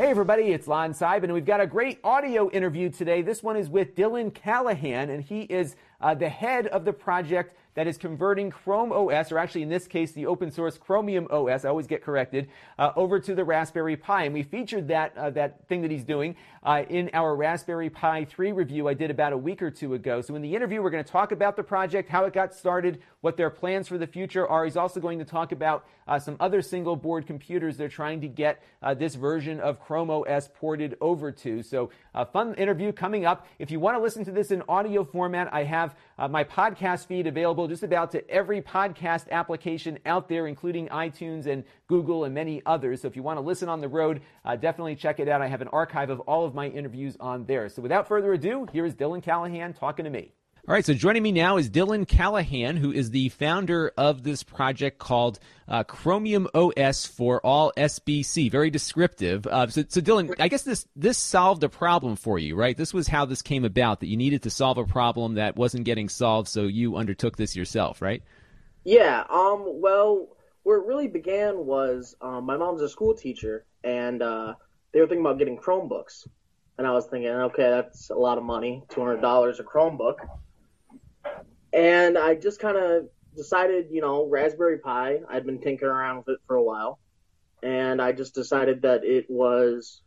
Hey everybody, it's Lon Seib, and we've got a great audio interview today. This one is with Dylan Callahan, and he is uh, the head of the project that is converting Chrome OS, or actually in this case, the open source Chromium OS, I always get corrected, uh, over to the Raspberry Pi. And we featured that, uh, that thing that he's doing uh, in our Raspberry Pi 3 review I did about a week or two ago. So in the interview, we're going to talk about the project, how it got started, what their plans for the future are. He's also going to talk about uh, some other single board computers they're trying to get uh, this version of Chrome OS ported over to. So a fun interview coming up. If you want to listen to this in audio format, I have uh, my podcast feed available just about to every podcast application out there, including iTunes and Google and many others. So if you want to listen on the road, uh, definitely check it out. I have an archive of all of my interviews on there. So without further ado, here is Dylan Callahan talking to me. All right, so joining me now is Dylan Callahan, who is the founder of this project called uh, Chromium OS for all SBC. Very descriptive. Uh, so, so, Dylan, I guess this this solved a problem for you, right? This was how this came about. That you needed to solve a problem that wasn't getting solved, so you undertook this yourself, right? Yeah. Um. Well, where it really began was um, my mom's a school teacher, and uh, they were thinking about getting Chromebooks, and I was thinking, okay, that's a lot of money, two hundred dollars a Chromebook and I just kind of decided, you know, Raspberry Pi. I'd been tinkering around with it for a while, and I just decided that it was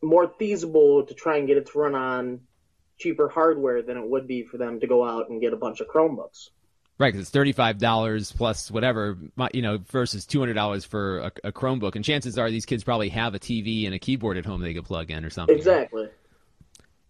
more feasible to try and get it to run on cheaper hardware than it would be for them to go out and get a bunch of Chromebooks. Right, because it's thirty-five dollars plus whatever, you know, versus two hundred dollars for a, a, Chromebook. And chances are these kids probably have a TV and a keyboard at home they could plug in or something. Exactly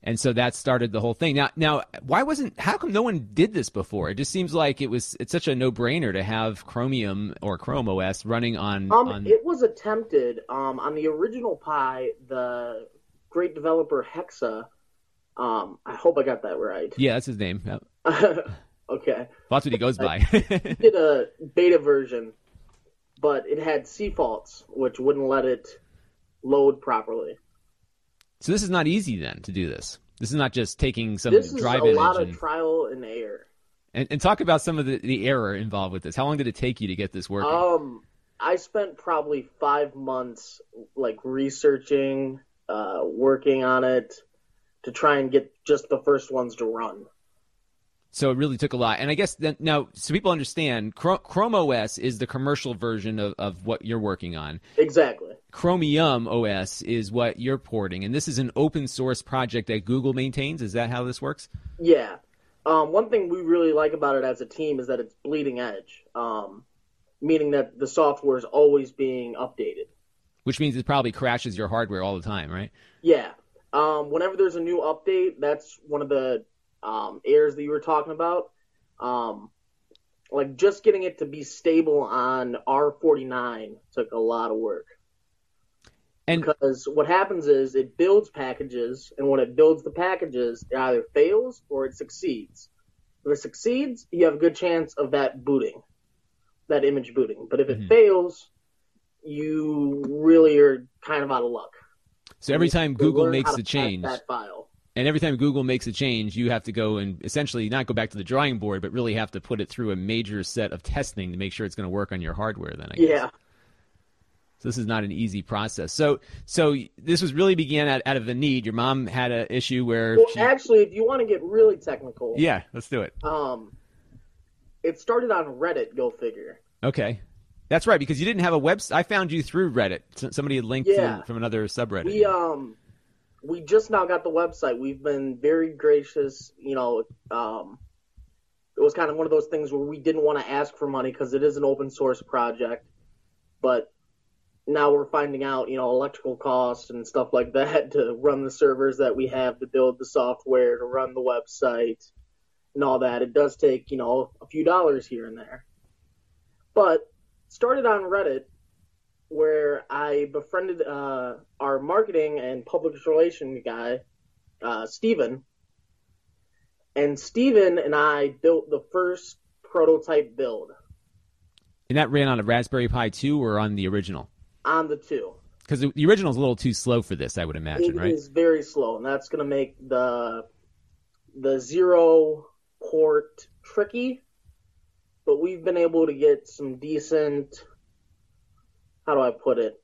and so that started the whole thing. Now, now, why wasn't? How come no one did this before? It just seems like it was. It's such a no-brainer to have Chromium or Chrome OS running on. Um, on... it was attempted um, on the original Pi. The great developer Hexxeh. Um, I hope I got that right. Yeah, that's his name. Yep. okay. Well, that's what he goes by. did a beta version, but it had seg faults, which wouldn't let it load properly. So this is not easy then to do this. This is not just taking some this drive is a lot and, of trial and error. And, and talk about some of the, the error involved with this. How long did it take you to get this working? Um, I spent probably five months like researching, uh, working on it to try and get just the first ones to run. So it really took a lot. And I guess then, now, so people understand, Chrome OS is the commercial version of, of what you're working on. Exactly. Chromium OS is what you're porting, and this is an open source project that Google maintains. Is that how this works? Yeah. Um, one thing we really like about it as a team is that it's bleeding edge, um, meaning that the software is always being updated. Which means it probably crashes your hardware all the time, right? Yeah. Um, whenever there's a new update, that's one of the um, errors that you were talking about. Um, like just getting it to be stable on R49 took a lot of work. And because what happens is it builds packages, and when it builds the packages, it either fails or it succeeds. If it succeeds, you have a good chance of that booting, that image booting. But if it mm-hmm. fails, you really are kind of out of luck. So every time Google makes a change. And every time Google makes a change, you have to go and essentially not go back to the drawing board, but really have to put it through a major set of testing to make sure it's going to work on your hardware. Then, I guess. yeah. So this is not an easy process. So so this was really began out, out of the need. Your mom had an issue where Well, she... actually, if you want to get really technical, yeah, let's do it. Um, it started on Reddit. Go figure. Okay, that's right because you didn't have a website. I found you through Reddit. Somebody had linked yeah. from another subreddit. We um we just now got the website. We've been very gracious. You know, um, it was kind of one of those things where we didn't want to ask for money because it is an open source project, but now we're finding out, you know, electrical costs and stuff like that to run the servers that we have to build the software to run the website and all that. It does take, you know, a few dollars here and there. But started on Reddit where I befriended uh, our marketing and public relations guy, uh, Steven. And Steven and I built the first prototype build. And that ran on a Raspberry Pi 2 or on the original? On the 2. Because the original is a little too slow for this, I would imagine, it right? It is very slow, and that's going to make the the zero port tricky. But we've been able to get some decent. How do I put it?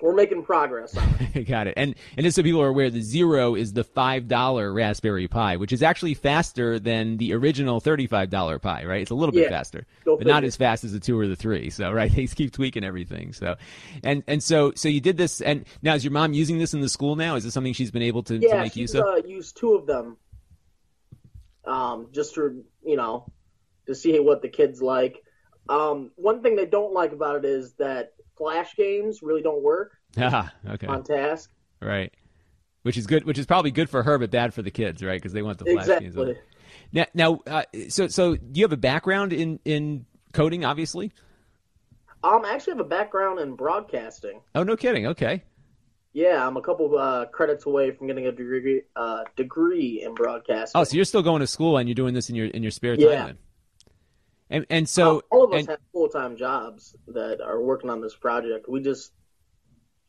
We're making progress. Got it. And and just so people are aware, the zero is the five dollar Raspberry Pi, which is actually faster than the original thirty five dollar Pi. Right? It's a little bit yeah, faster, but not as fast as the two or the three. So right, they keep tweaking everything. So, and and so so you did this, and now is your mom using this in the school now? Is this something she's been able to, yeah, to make use of? Uh, used two of them, um, just to you know, to see what the kids like. Um, one thing they don't like about it is that flash games really don't work. Ah, okay. On task. Right. Which is good. Which is probably good for her, but bad for the kids, right? Because they want the flash exactly. games. Now, now, uh, so so you have a background in in coding? Obviously. Um, I actually have a background in broadcasting. Oh, no kidding. Okay. Yeah, I'm a couple uh, credits away from getting a degree uh, degree in broadcasting. Oh, so you're still going to school and you're doing this in your in your spare time. Yeah. Then? And and so uh, all of us and, have full time jobs that are working on this project. We just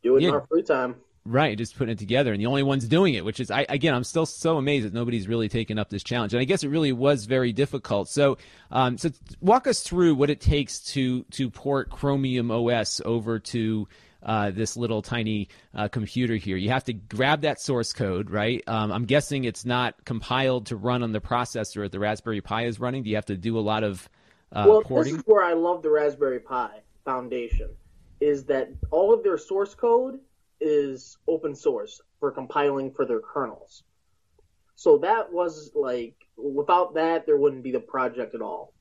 do it yeah, in our free time. Right, just putting it together, and the only ones doing it, which is, I again, I'm still so amazed that nobody's really taken up this challenge, and I guess it really was very difficult. So, um, so walk us through what it takes to to port Chromium OS over to uh, this little tiny uh, computer here. You have to grab that source code, right? Um, I'm guessing it's not compiled to run on the processor that the Raspberry Pi is running. Do you have to do a lot of uh, well, porting? this is where I love the Raspberry Pi Foundation, is that all of their source code is open source for compiling for their kernels. So that was like, without that, there wouldn't be the project at all.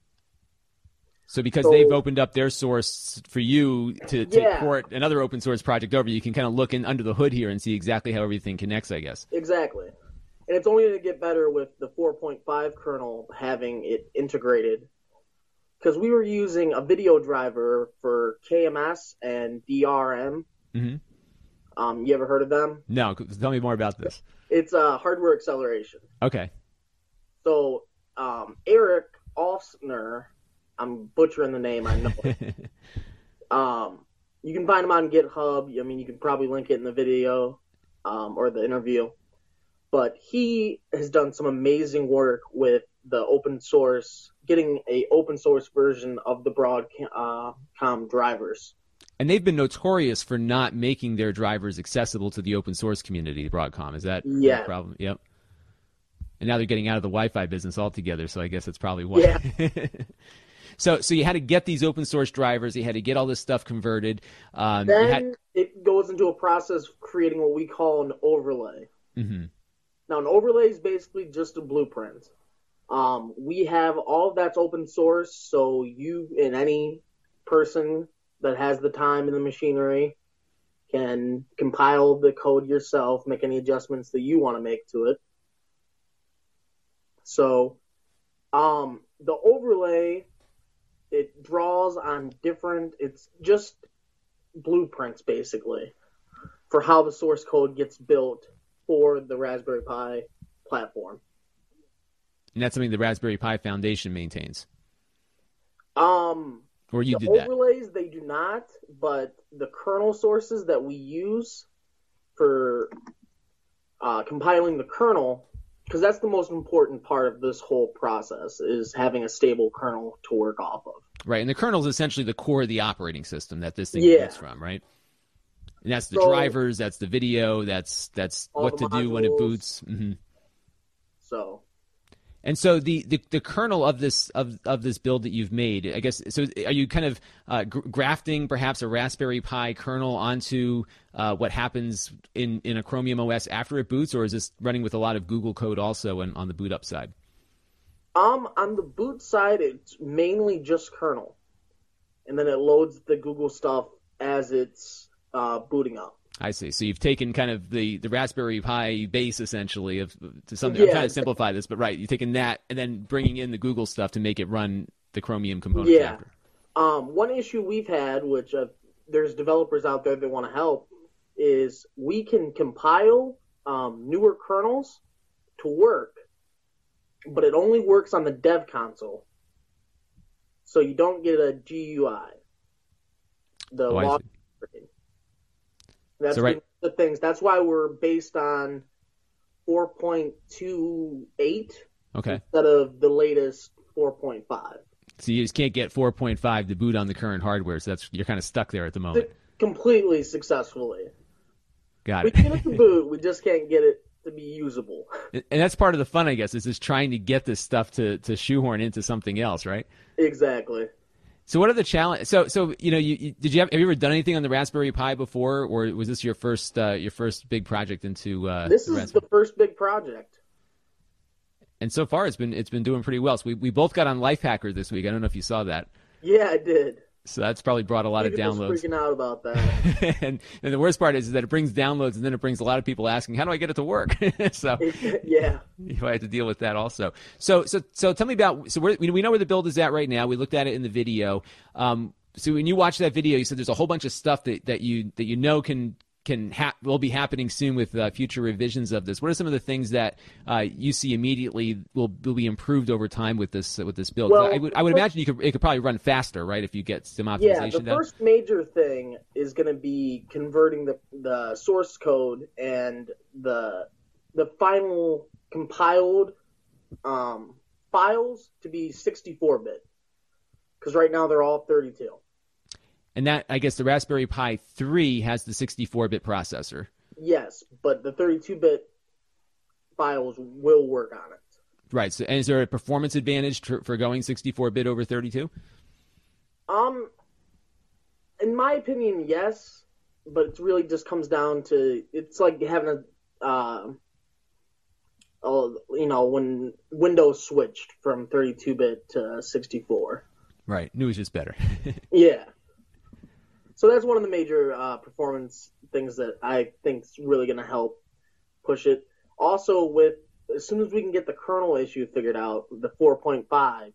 So because so, they've opened up their source for you to, to yeah. port another open source project over, you can kind of look in under the hood here and see exactly how everything connects, I guess. Exactly. And it's only going to get better with the 4.5 kernel having it integrated because we were using a video driver for KMS and DRM. Mm-hmm. Um, you ever heard of them? No. Tell me more about this. It's a uh, hardware acceleration. Okay. So um, Eric Offsner, I'm butchering the name. I know. um, you can find him on GitHub. I mean, you can probably link it in the video um, or the interview. But he has done some amazing work with the open source, getting a open source version of the Broadcom uh, drivers. And they've been notorious for not making their drivers accessible to the open source community. Broadcom is that yeah. the problem? Yep. And now they're getting out of the Wi-Fi business altogether. So I guess that's probably why. Yeah. so so you had to get these open source drivers. You had to get all this stuff converted. Um, then had... it goes into a process of creating what we call an overlay. Mm-hmm. Now an overlay is basically just a blueprint. Um, we have all that's open source, so you and any person that has the time and the machinery can compile the code yourself, make any adjustments that you want to make to it. So, um, the overlay it draws on different. It's just blueprints basically for how the source code gets built for the Raspberry Pi platform. And that's something the Raspberry Pi Foundation maintains. Um, or you the did overlays that. they do not, but the kernel sources that we use for uh, compiling the kernel, because that's the most important part of this whole process, is having a stable kernel to work off of. Right, and the kernel is essentially the core of the operating system that this thing yeah. boots from, right? And that's the so, drivers, that's the video, that's that's what to modules. do when it boots. Mm-hmm. So and so the, the, the kernel of this of, of this build that you've made, I guess, so are you kind of uh, grafting perhaps a Raspberry Pi kernel onto uh, what happens in, in a Chromium OS after it boots, or is this running with a lot of Google code also on, on the boot up side? Um, on the boot side, it's mainly just kernel, and then it loads the Google stuff as it's uh, booting up. I see. So you've taken kind of the, the Raspberry Pi base essentially of to some. Yeah. I'm trying to simplify this, but right, you've taken that and then bringing in the Google stuff to make it run the Chromium component. yeah. after. Um, one issue we've had, which I've there's developers out there that want to help is we can compile um, newer kernels to work, but it only works on the dev console. So you don't get a GUI. The Oh, log. That's So right- the things. That's why we're based on 4.28 Okay. instead of the latest 4.5. So you just can't get 4.5 to boot on the current hardware. So that's you're kind of stuck there at the moment. Completely successfully. Got it. We can get it to boot, we just can't get it to be usable. And that's part of the fun, I guess, is just trying to get this stuff to, to shoehorn into something else, right? Exactly. So what are the challenge? So so you know, you, you did you have, have you ever done anything on the Raspberry Pi before, or was this your first uh, your first big project into uh, This the is Raspberry? the first big project. And so far, it's been it's been doing pretty well. So we, we both got on Lifehacker this week. I don't know if you saw that. Yeah, I did. So that's probably brought a lot of downloads. freaking out about that. and, and the worst part is is that it brings downloads, and then it brings a lot of people asking, "How do I get it to work?" so yeah. you have to deal with that also. So, so, so, tell me about. So, we we know where the build is at right now. We looked at it in the video. Um, so, when you watch that video, you said there's a whole bunch of stuff that, that you that you know can can ha- will be happening soon with uh, future revisions of this. What are some of the things that uh, you see immediately will will be improved over time with this with this build? 'Cause Well, I would I would first- imagine you could it could probably run faster, right? If you get some optimization Yeah, the done. first major thing is going to be converting the, the source code and the the final compiled um, files to be 64 bit. Because right now they're all 32. And that I guess the Raspberry Pi 3 has the 64-bit processor. Yes, but the 32 bit files will work on it. Right. So, and is there a performance advantage tr- for going 64-bit over 32? Um, in my opinion, yes, but it really just comes down to it's like having a, uh, oh, you know, when Windows switched from 32-bit to 64. Right. New is just better. Yeah. So that's one of the major uh, performance things that I think is really going to help push it. Also, with as soon as we can get the kernel issue figured out, the 4.5,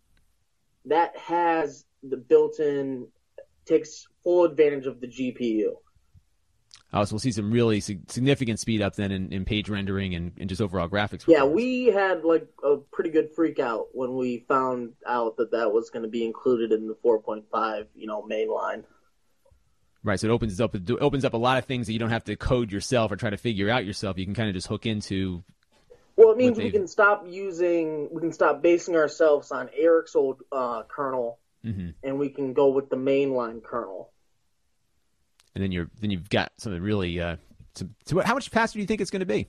that has the built-in takes full advantage of the GPU. oh, so we'll see some really significant speed up then in, in page rendering and, and just overall graphics. Yeah, we had like a pretty good freak out when we found out that that was going to be included in the 4.5, you know, mainline. Right. So it opens up it opens up a lot of things that you don't have to code yourself or try to figure out yourself. You can kind of just hook into. Well, it means we can stop using, we can stop basing ourselves on Eric's old uh, kernel, Mhm. and we can go with the mainline kernel. And then you're then you've got something really. Uh, to, to what, how much faster do you think it's going to be?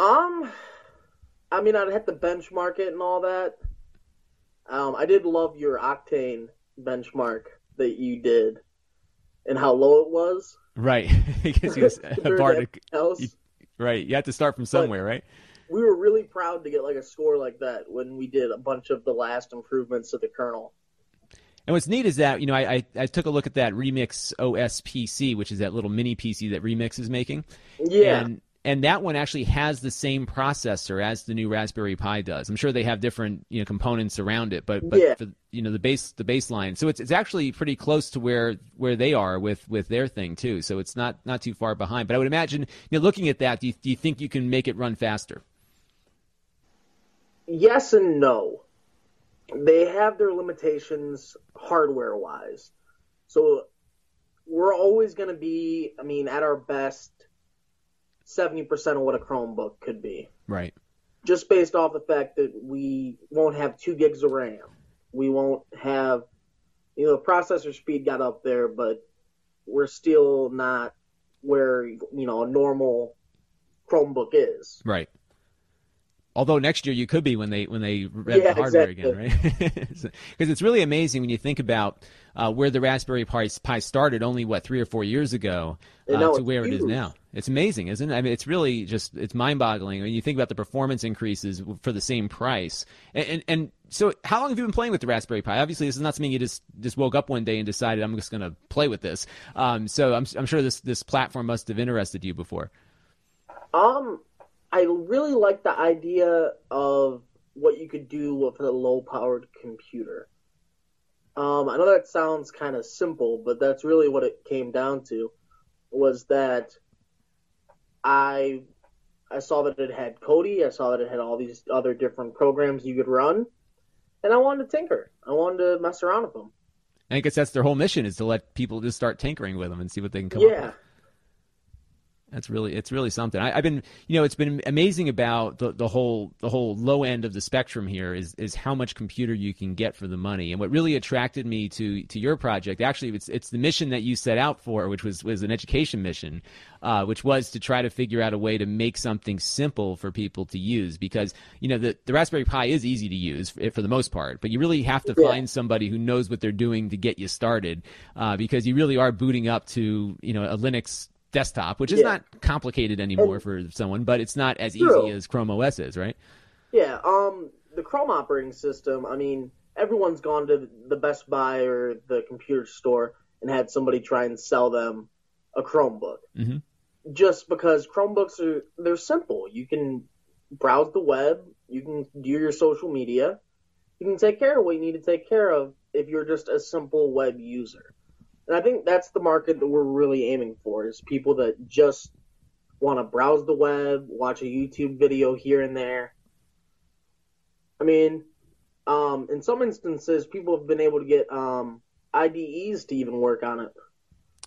Um, I mean, I'd have to benchmark it and all that. Um, I did love your Octane benchmark that you did, and how low it was. Right. because you bar to to, everything else. you- right. You have to start from somewhere, right? we were really proud to get like a score like that when we did a bunch of the last improvements to the kernel. And what's neat is that you know I, I, I took a look at that Remix OS PC, which is that little mini PC that Remix is making. Yeah, And and that one actually has the same processor as the new Raspberry Pi does. I'm sure they have different you know components around it, but but Yeah. for, you know the base the baseline. So it's it's actually pretty close to where where they are with with their thing too. So it's not not too far behind. But I would imagine you know looking at that, do you, do you think you can make it run faster? yes and no. They have their limitations hardware wise. So we're always going to be, I mean, at our best, 70% of what a Chromebook could be. Right. Just based off the fact that we won't have two gigs of RAM. We won't have, you know, processor speed got up there, but we're still not where, you know, a normal Chromebook is. Right. Although next year you could be when they when they rev Yeah, the hardware exactly. again, right? Because it's really amazing when you think about uh, where the Raspberry Pi, Pi started only what three or four years ago uh, to where it is now. It's amazing, isn't it? I mean, it's really just it's mind-boggling when you think about the performance increases for the same price. And and, and so, how long have you been playing with the Raspberry Pi? Obviously, this is not something you just just woke up one day and decided I'm just going to play with this. Um, so I'm I'm sure this this platform must have interested you before. Um, I really like the idea of what you could do with a low-powered computer. Um, I know that sounds kind of simple, but that's really what it came down to. Was that I I saw that it had Kodi, I saw that it had all these other different programs you could run, and I wanted to tinker. I wanted to mess around with them. And I guess that's their whole mission is to let people just start tinkering with them and see what they can come yeah. up with. That's really it's really something. I, have been you know it's been amazing about the, the whole the whole low end of the spectrum here is is how much computer you can get for the money. And what really attracted me to to your project actually it's it's the mission that you set out for, which was was an education mission, uh, which was to try to figure out a way to make something simple for people to use because you know the the Raspberry Pi is easy to use for, for the most part, but you really have to yeah. find somebody who knows what they're doing to get you started uh, because you really are booting up to you know a Linux desktop, which is yeah. not complicated anymore and, for someone, but it's not as true. easy as Chrome OS is, right? Yeah. Um, the Chrome operating system. I mean, everyone's gone to the Best Buy or the computer store and had somebody try and sell them a Chromebook. Mm-hmm. Just because Chromebooks are they're simple. You can browse the web, you can do your social media, you can take care of what you need to take care of if you're just a simple web user. And I think that's the market that we're really aiming for is people that just want to browse the web, watch a YouTube video here and there. I mean, um, in some instances, people have been able to get um, IDEs to even work on it.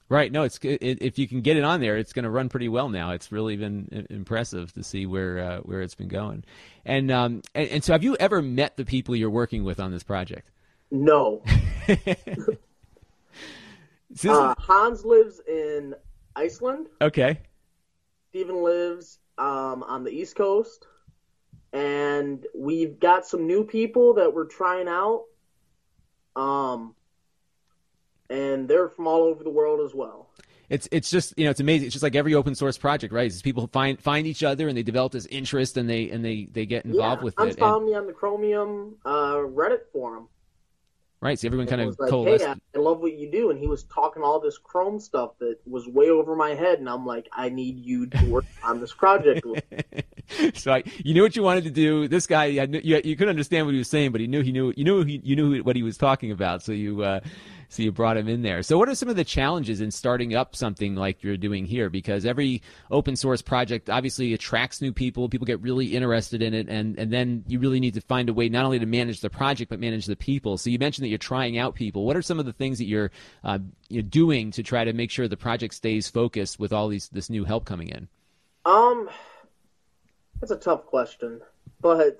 Right. No, it's it, if you can get it on there, it's going to run pretty well now. It's really been impressive to see where uh, where it's been going. And, um, and and so, have you ever met the people you're working with on this project? No. Uh, Hans lives in Iceland. Okay. Stephen lives um, on the East Coast, and we've got some new people that we're trying out. Um, and they're from all over the world as well. It's it's just you know it's amazing. It's just like every open source project, right? It's people find find each other and they develop this interest and they and they they get involved yeah, with Hans it. found and... me on the Chromium uh, Reddit forum. Right, so everyone kind of like, coalesced. Hey, I love what you do, and he was talking all this Chrome stuff that was way over my head, and I'm like, I need you to work on this project. so I, you knew what you wanted to do. This guy, you, you couldn't understand what he was saying, but he knew he knew you knew he, you knew what he was talking about. So you uh, so you brought him in there. So what are some of the challenges in starting up something like you're doing here? Because every open source project obviously attracts new people. People get really interested in it, and and then you really need to find a way not only to manage the project but manage the people. So you mentioned that you're trying out people. What are some of the things that you're uh, you're doing to try to make sure the project stays focused with all these this new help coming in? Um, that's a tough question, but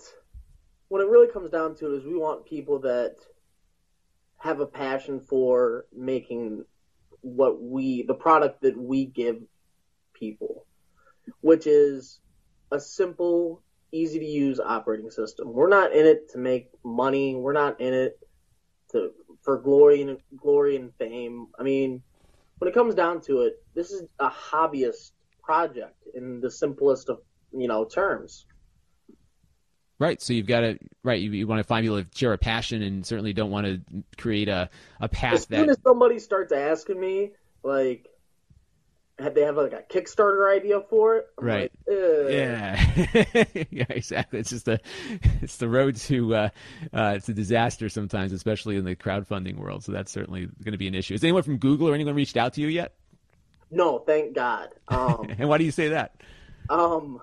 what it really comes down to is we want people that have a passion for making what we the product that we give people, which is a simple, easy to use operating system. We're not in it to make money. We're not in it to for glory and glory and fame. I mean, when it comes down to it, this is a hobbyist project in the simplest of you know terms. Right. So you've got to right. You, you want to find people that share a passion, and certainly don't want to create a a path as that. soon as somebody starts asking me, like, have they have like a Kickstarter idea for it? I'm right. Like, yeah. yeah. Exactly. It's just a it's the road to uh, uh, it's a disaster sometimes, especially in the crowdfunding world. So that's certainly going to be an issue. Has anyone from Google or anyone reached out to you yet? No, thank God. Um, and why do you say that? Um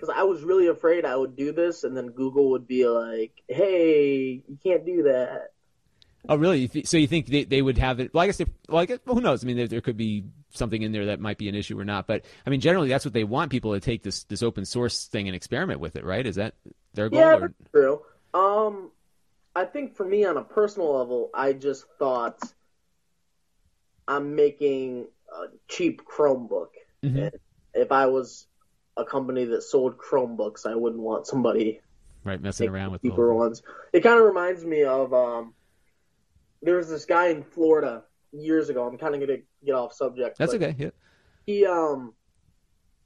because I was really afraid I would do this, and then Google would be like, "Hey, you can't do that." Oh, really? So you think they, they would have it? Well, I guess, if, well, I guess well, who knows? I mean, there, there, could be something in there that might be an issue or not. But I mean, generally, that's what they want people to take this this open source thing and experiment with it, right? Is that their goal? Yeah, or? that's true. Um, I think for me, on a personal level, I just thought I'm making a cheap Chromebook. Mm-hmm. if I was a company that sold Chromebooks, I wouldn't want somebody right messing around with cheaper ones. It kind of reminds me of um, there was this guy in Florida years ago. I'm kind of gonna get off subject. That's okay. Yeah. He um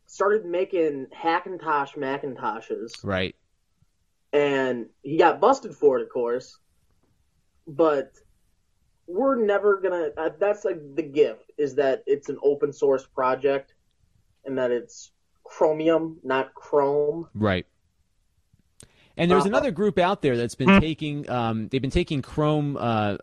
started making Hackintosh Macintoshes. Right. And he got busted for it, of course. But we're never gonna. Uh, that's like the gift is that it's an open source project, and that it's Chromium, not Chrome. Right. And there's uh, another group out there that's been taking um, they've been taking Chrome uh,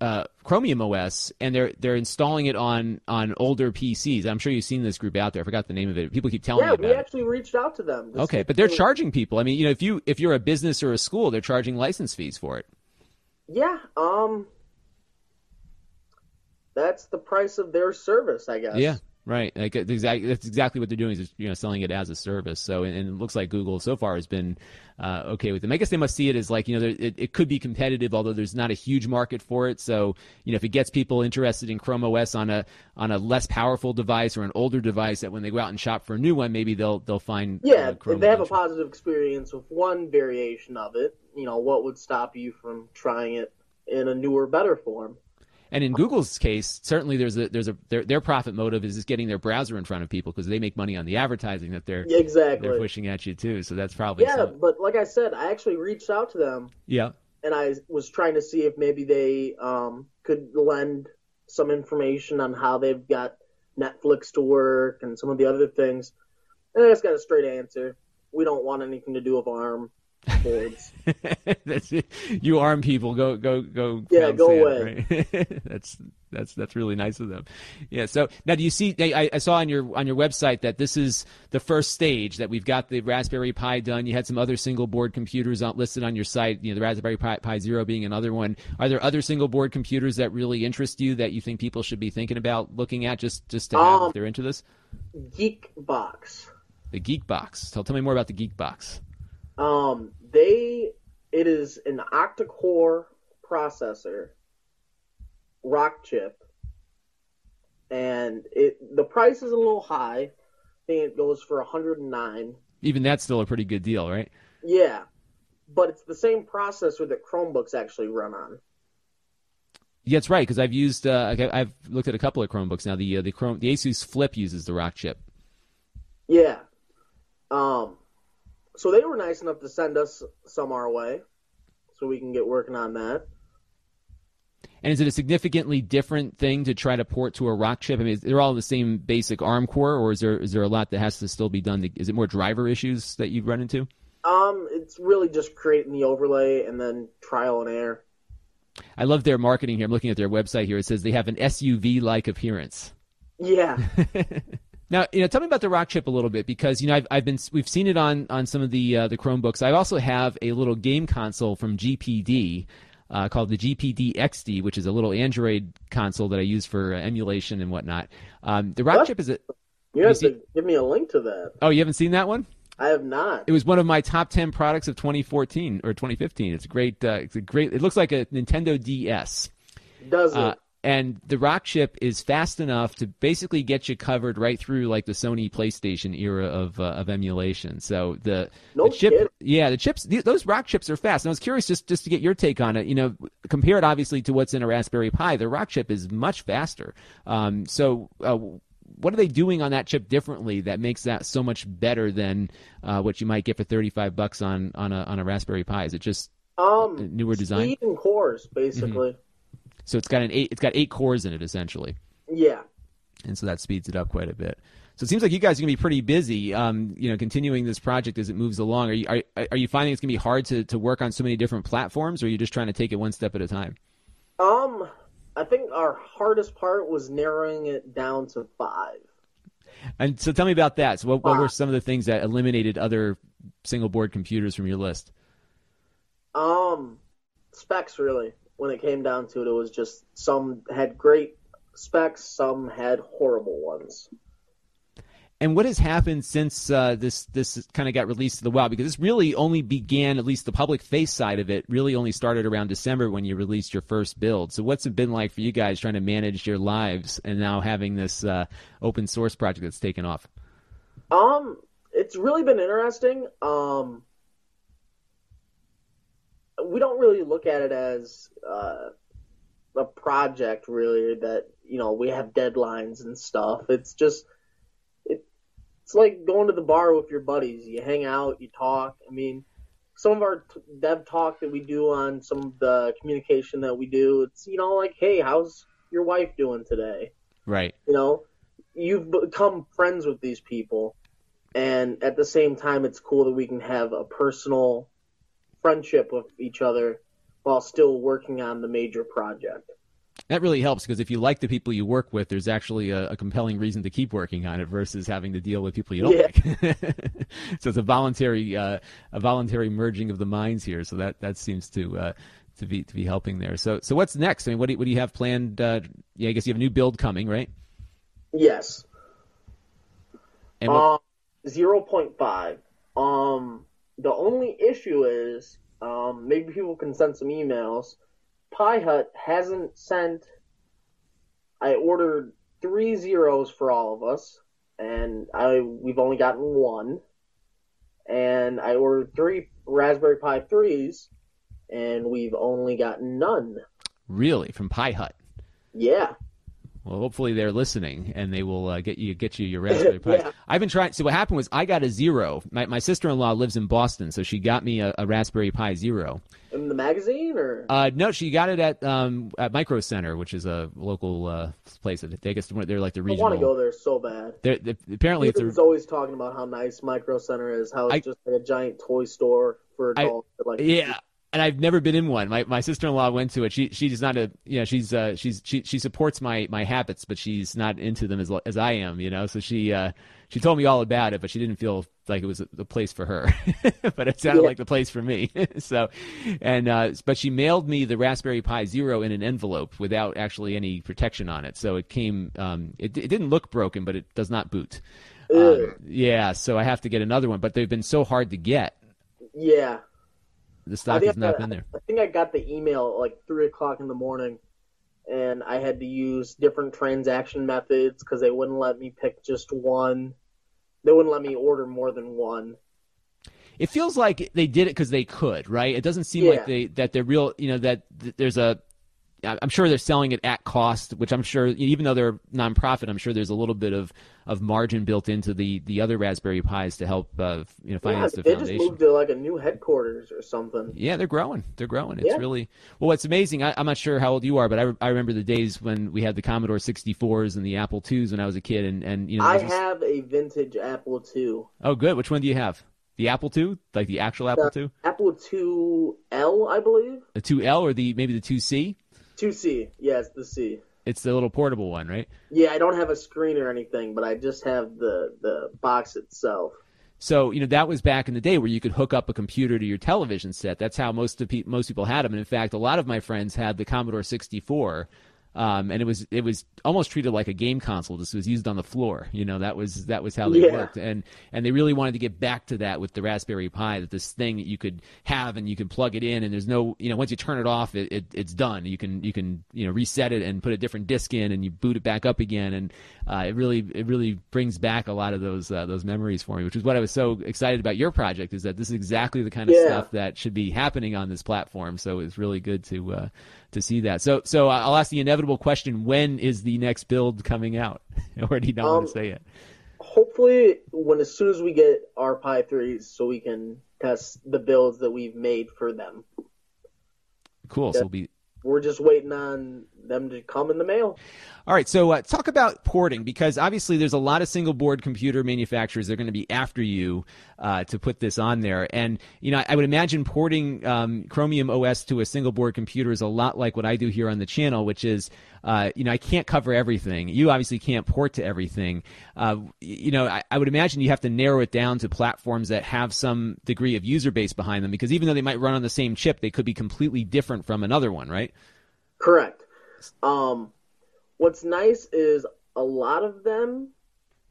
uh, Chromium OS, and they're they're installing it on on older PCs. I'm sure you've seen this group out there. I forgot the name of it. People keep telling yeah, me Yeah, we it. actually reached out to them. to Okay, but they're if they- charging people. I mean, you know, if you if you're a business or a school, they're charging license fees for it. Yeah, um, that's the price of their service, I guess. Yeah, right. Like exactly that's exactly what they're doing is you know selling it as a service. So and, it looks like Google so far has been uh, okay with them. I guess they must see it as like you know there- it, it could be competitive, although there's not a huge market for it. So you know if it gets people interested in Chrome OS on a on a less powerful device or an older device, that when they go out and shop for a new one, maybe they'll they'll find Yeah, uh, if they have a positive experience with one variation of it, you know, what would stop you from trying it in a newer, better form? And in Google's case, certainly there's a there's a their, their profit motive is just getting their browser in front of people because they make money on the advertising that they're exactly. they're pushing at you too. So that's probably Yeah, some- but like I said, I actually reached out to them yeah. and I was trying to see if maybe they um, could lend some information on how they've got Netflix to work and some of the other things. And I just got a straight answer. We don't want anything to do with ARM boards. that's it. You arm people. Go go go. Yeah, go sand, away. right? that's that's that's really nice of them. Yeah. So now, do you see? I, I saw on your on your website that this is the first stage. That we've got the Raspberry Pi done. You had some other single board computers on, listed on your site. You know, the Raspberry Pi, Pi Zero being another one. Are there other single board computers that really interest you that you think people should be thinking about looking at just just to have Um, if they're into this? Geekbox. The Geekbox. Tell tell me more about the Geekbox. Um, they it is an octa-core processor, Rockchip, and it the price is a little high. I think it goes for 109. Even that's still a pretty good deal, right? Yeah, but it's the same processor that Chromebooks actually run on. Yeah, that's right. Because I've used, uh, I've looked at a couple of Chromebooks now. The uh, the Chrome, the Asus Flip uses the Rockchip. Yeah. Um, so they were nice enough to send us some our way, so we can get working on that. And is it a significantly different thing to try to port to a Rockchip? I mean, is, they're all the same basic ARM core, or is there is there a lot that has to still be done? To, is it more driver issues that you've run into? Um, it's really just creating the overlay and then trial and error. I love their marketing here. I'm looking at their website here. It says they have an SUV-like appearance. Yeah. Now, you know, tell me about the Rockchip a little bit because you know I've, I've been we've seen it on on some of the uh, the Chromebooks. I also have a little game console from GPD uh, called the GPD XD, which is a little Android console that I use for uh, emulation and whatnot. Um, the rock What? chip is a You have see- to give me a link to that. oh you haven't seen that one? I have not. It was one of my top ten products of 2014 or 2015. It's a great. Uh, it's a great. It looks like a Nintendo DS. Does it? Uh, and the Rockchip is fast enough to basically get you covered right through like the Sony PlayStation era of uh, of emulation. So the, No the chip, kidding. yeah, the chips, th- those Rockchips are fast. And I was curious just just to get your take on it. You know, compare it obviously to what's in a Raspberry Pi. The Rockchip is much faster. Um, so. Uh, what are they doing on that chip differently that makes that so much better than uh, what you might get for 35 bucks on, on a on a Raspberry Pi? Is it just um, newer design? speed and cores, basically. So it's got an eight it's got eight cores in it essentially. Yeah. and so that speeds it up quite a bit. So it seems like you guys are going to be pretty busy, um, you know, continuing this project as it moves along. Are you are, are you finding it's going to be hard to, to work on so many different platforms, or are you just trying to take it one step at a time? Um, I think our hardest part was narrowing it down to five. And so tell me about that. So what, what were some of the things that eliminated other single board computers from your list? Um, specs really. When it came down to it, it was just some had great specs, some had horrible ones. And what has happened since uh, this this kind of got released to the wild? Because this really only began, at least the public face side of it, really only started around December when you released your first build. So what's it been like for you guys trying to manage your lives and now having this uh, open source project that's taken off? Um, it's really been interesting. Um, we don't really look at it as uh, a project, really. That you know we have deadlines and stuff. It's just it, it's like going to the bar with your buddies. You hang out, you talk. I mean, some of our t- dev talk that we do on some of the communication that we do, it's you know like, hey, how's your wife doing today? Right. you know you've become friends with these people and at the same time it's cool that we can have a personal friendship with each other while still working on the major project that really helps because if you like the people you work with, there's actually a, a, compelling reason to keep working on it versus having to deal with people you don't yeah. like. so it's a voluntary uh, a voluntary merging of the minds here. So that that seems to uh, to be to be helping there. So so what's next? I mean, what do you, what do you have planned? Uh, yeah, I guess you have a new build coming, right? Yes. And what... um, zero point five. Um, the only issue is um, maybe people can send some emails Pi Hut hasn't sent. I ordered three zeros for all of us, and I we've only gotten one. And I ordered three Raspberry Pi threes, and we've only gotten none. Really, from Pi Hut? Yeah. Well, hopefully they're listening and they will uh, get you get you your Raspberry Pi. yeah. I've been trying. So what happened was I got a zero. My my sister in law lives in Boston, so she got me a, a, Raspberry Pi Zero. In the magazine, or uh, no, she got it at um, at Micro Center, which is a local uh, place. I guess they're like the regional. I want to go there so bad. They're, they're, apparently, it's a, always talking about how nice Micro Center is. How it's I, just like a giant toy store for adults. I, like yeah and I've never been in one. My my sister in law went to it. She she's not a you know she's uh she's she she supports my my habits, but she's not into them as as I am. You know, so she uh she told me all about it, but she didn't feel like it was the place for her. but it sounded yeah. like the place for me. so, and uh but she mailed me the Raspberry Pi Zero in an envelope without actually any protection on it. So it came. um It it didn't look broken, but it does not boot. Um, yeah, so I have to get another one, but they've been so hard to get. Yeah, the stock has not been there. I think I got the email at like three o'clock in the morning, and I had to use different transaction methods because they wouldn't let me pick just one. They wouldn't let me order more than one. It feels like they did it because they could, right? It doesn't seem yeah. like they that they're real. You know that there's a I'm sure they're selling it at cost, which I'm sure, even though they're nonprofit, I'm sure there's a little bit of, of margin built into the, the other Raspberry Pis to help uh, you know finance yeah, the foundation. They just moved to like a new headquarters or something. Yeah, they're growing. They're growing. It's yeah. really well. What's amazing. I, am not sure how old you are, but I, I remember the days when we had the Commodore 64s and the Apple IIs when I was a kid, and and you know. I have a vintage Apple II. Oh, good. Which one do you have? The Apple II, like the actual Apple II. Apple IIL, I believe. The 2L or the maybe the 2C. Two C, yes, the C. It's the little portable one, right? Yeah, I don't have a screen or anything, but I just have the the box itself. So you know that was back in the day where you could hook up a computer to your television set. That's how most of pe- most people had them. And in fact, a lot of my friends had the Commodore 64 um, and it was it was almost treated like a game console. This was used on the floor. You know that was that was how they yeah. worked, and and they really wanted to get back to that with the Raspberry Pi. That this thing that you could have and you can plug it in, and there's no you know once you turn it off, it, it it's done. You can you can you know reset it and put a different disk in, and you boot it back up again, and uh, it really it really brings back a lot of those uh, those memories for me, which is what I was so excited about your project. Is that this is exactly the kind of yeah. stuff that should be happening on this platform. So it's really good to uh, to see that. So, so I'll ask the inevitable question: When is the next build coming out? or do you not um, want to say it? Hopefully, when as soon as we get our Pi threes, so we can test the builds that we've made for them. Cool. Yeah. So we'll be. We're just waiting on them to come in the mail. All right, so uh, talk about porting because obviously there's a lot of single board computer manufacturers that are going to be after you uh, to put this on there, and you know I would imagine porting um, Chromium OS to a single board computer is a lot like what I do here on the channel, which is uh, you know I can't cover everything. You obviously can't port to everything. Uh, you know I, I would imagine you have to narrow it down to platforms that have some degree of user base behind them because even though they might run on the same chip, they could be completely different from another one, right? Correct. Um, what's nice is a lot of them,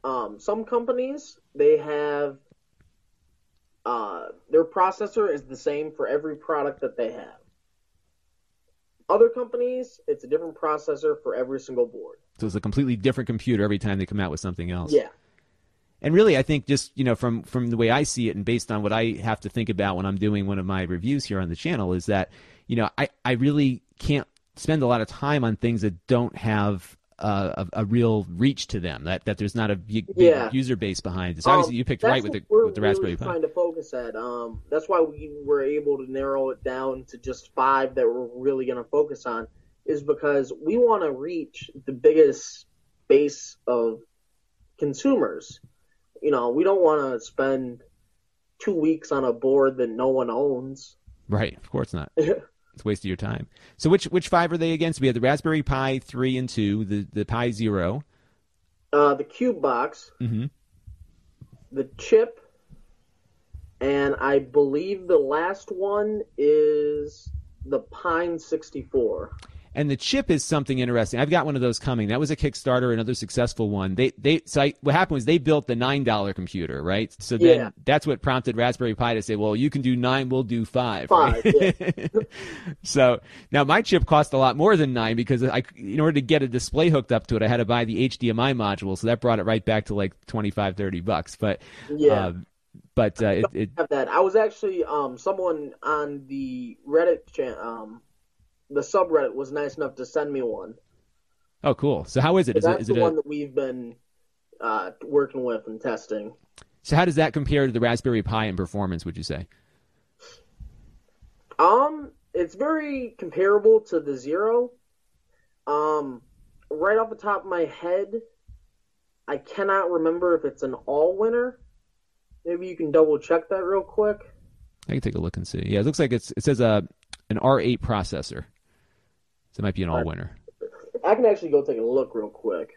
um, some companies, they have uh, their processor is the same for every product that they have. Other companies, it's a different processor for every single board. So it's a completely different computer every time they come out with something else. Yeah. And really, I think just you know from from the way I see it, and based on what I have to think about when I'm doing one of my reviews here on the channel, is that you know I I really can't spend a lot of time on things that don't have uh, a, a, real reach to them. That that there's not a big, yeah. user base behind it. So obviously, um, you picked right with the with the Raspberry really Pi. Trying to focus at. Um, that's why we were able to narrow it down to just five that we're really going to focus on. Is because we want to reach the biggest base of consumers. You know, we don't want to spend two weeks on a board that no one owns. Right, of course not. It's a waste of your time. So which which five are they against? We have the Raspberry Pi three and two, the the Pi Zero, Uh, the Cube box, mm-hmm. the chip, and I believe the last one is the Pine 64. And the chip is something interesting. I've got one of those coming. That was a Kickstarter, another successful one. They they so I, what happened was they built the nine dollar computer, right? So then Yeah. that's what prompted Raspberry Pi to say, "Well, you can do nine, we'll do five. Five, right? so now my chip cost a lot more than nine because I, in order to get a display hooked up to it, I had to buy the HDMI module. So that brought it right back to like 25, 30 bucks. But Yeah. um, but uh, it, it have that. I was actually um someone on the Reddit um the subreddit was nice enough to send me one. oh cool. So how is it? Is That's it is the it a, one that we've been uh working with and testing. so how does that compare to the Raspberry Pi in performance? Would you say? Um, it's very comparable to the Zero. Um, right off the top of my head, I cannot remember if it's an Allwinner. Maybe you can double check that real quick. I can take a look and see. Yeah, it looks like it's it says a an R8 processor. So it might be an Allwinner. I can actually go take a look real quick.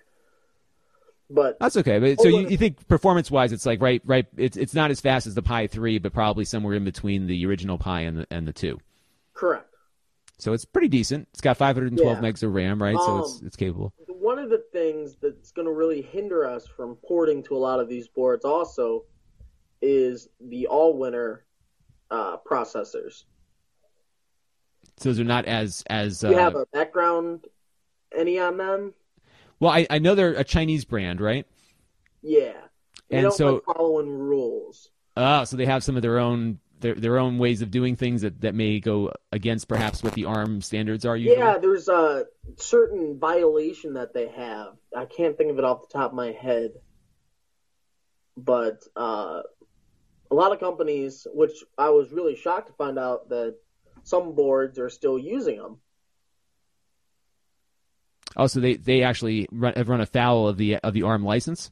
But That's okay. But so you, you think performance wise, it's like right, right. It's it's not as fast as the Pi three, but probably somewhere in between the original Pi and the and the two. correct. So it's pretty decent. It's got 512 Yeah. megs of RAM, right? so it's Um, it's capable. One of the things that's going to really hinder us from porting to a lot of these boards also is the Allwinner uh, processors. So those are not as as. Do you Uh, have a background any on them? well, I I know they're a Chinese brand, right? Yeah. They And don't so- like following rules. Oh, so they have some of their own their their own ways of doing things that, that may go against perhaps what the ARM standards are. Usually. Yeah, there's a certain violation that they have. I can't think of it off the top of my head. But uh, a lot of companies, which I was really shocked to find out that some boards are still using them. Oh, so they they actually run, have run afoul of the of the ARM license.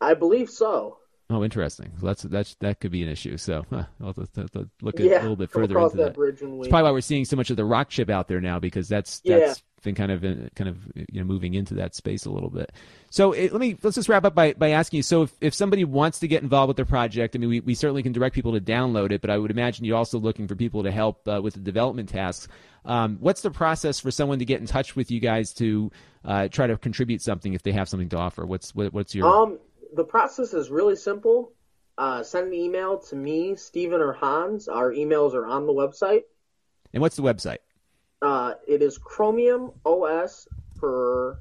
I believe so. Oh, interesting. So that's that's that could be an issue. So huh, I'll to- to look at, a little bit further into that that. It's probably why we're seeing so much of the Rockchip out there now because that's Yeah. that's been kind of uh, kind of you know moving into that space a little bit. So it, let me let's just wrap up by, by asking you. So if, if somebody wants to get involved with their project, I mean, we, we certainly can direct people to download it, but I would imagine you're also looking for people to help uh, with the development tasks. Um, what's the process for someone to get in touch with you guys to uh, try to contribute something if they have something to offer? What's what, what's your Um, the process is really simple. Uh, send an email to me, Stephen or Hans. Our emails are on the website. and what's the website? Uh, it is Chromium OS for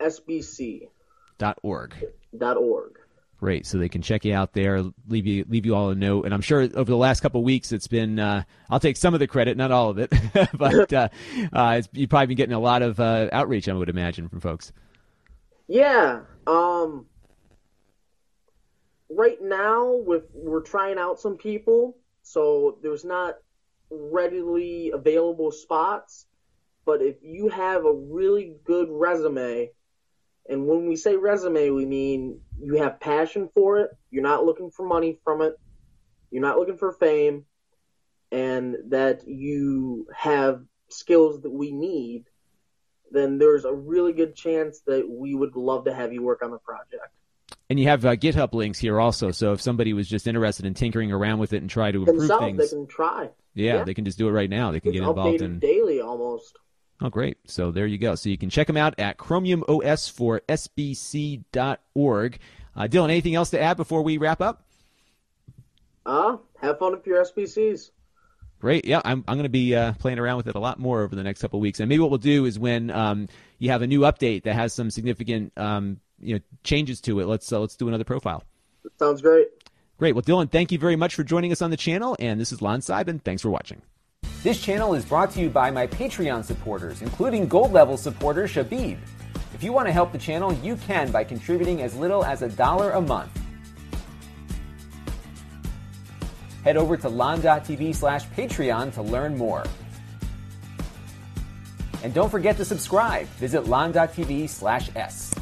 SBC Dot org. dot org. Great. So they can check you out there, leave you leave you all a note. And I'm sure over the last couple of weeks, it's been uh, I'll take some of the credit, not all of it, but uh, uh, it's, you've probably been getting a lot of uh, outreach, I would imagine, from folks. Yeah. Um. Right now, with we're trying out some people, so there's not readily available spots. But if you have a really good resume, and when we say resume, we mean you have passion for it, you're not looking for money from it, you're not looking for fame, and that you have skills that we need, then there's a really good chance that we would love to have you work on the project. And you have uh, GitHub links here also. So if somebody was just interested in tinkering around with it and try to improve things, they can try. Yeah, yeah. they can just do it right now. They can It's get involved in. daily almost. Oh, great. So there you go. So you can check them out at Chromium OS for SBC.org. Uh, Dylan, anything else to add before we wrap up? Uh, have fun with your SBCs. Great. Yeah, I'm, I'm going to be uh, playing around with it a lot more over the next couple of weeks. And maybe what we'll do is when um, you have a new update that has some significant um, you know changes to it, let's uh, let's do another profile. Sounds great. Great. Well, Dylan, thank you very much for joining us on the channel. And this is Lon Seidman. Thanks for watching. This channel is brought to you by my Patreon supporters, including gold level supporter Shabib. If you want to help the channel, you can by contributing as little as a dollar a month. Head over to lon.tv slash Patreon to learn more. And don't forget to subscribe. Visit lon.tv slash S.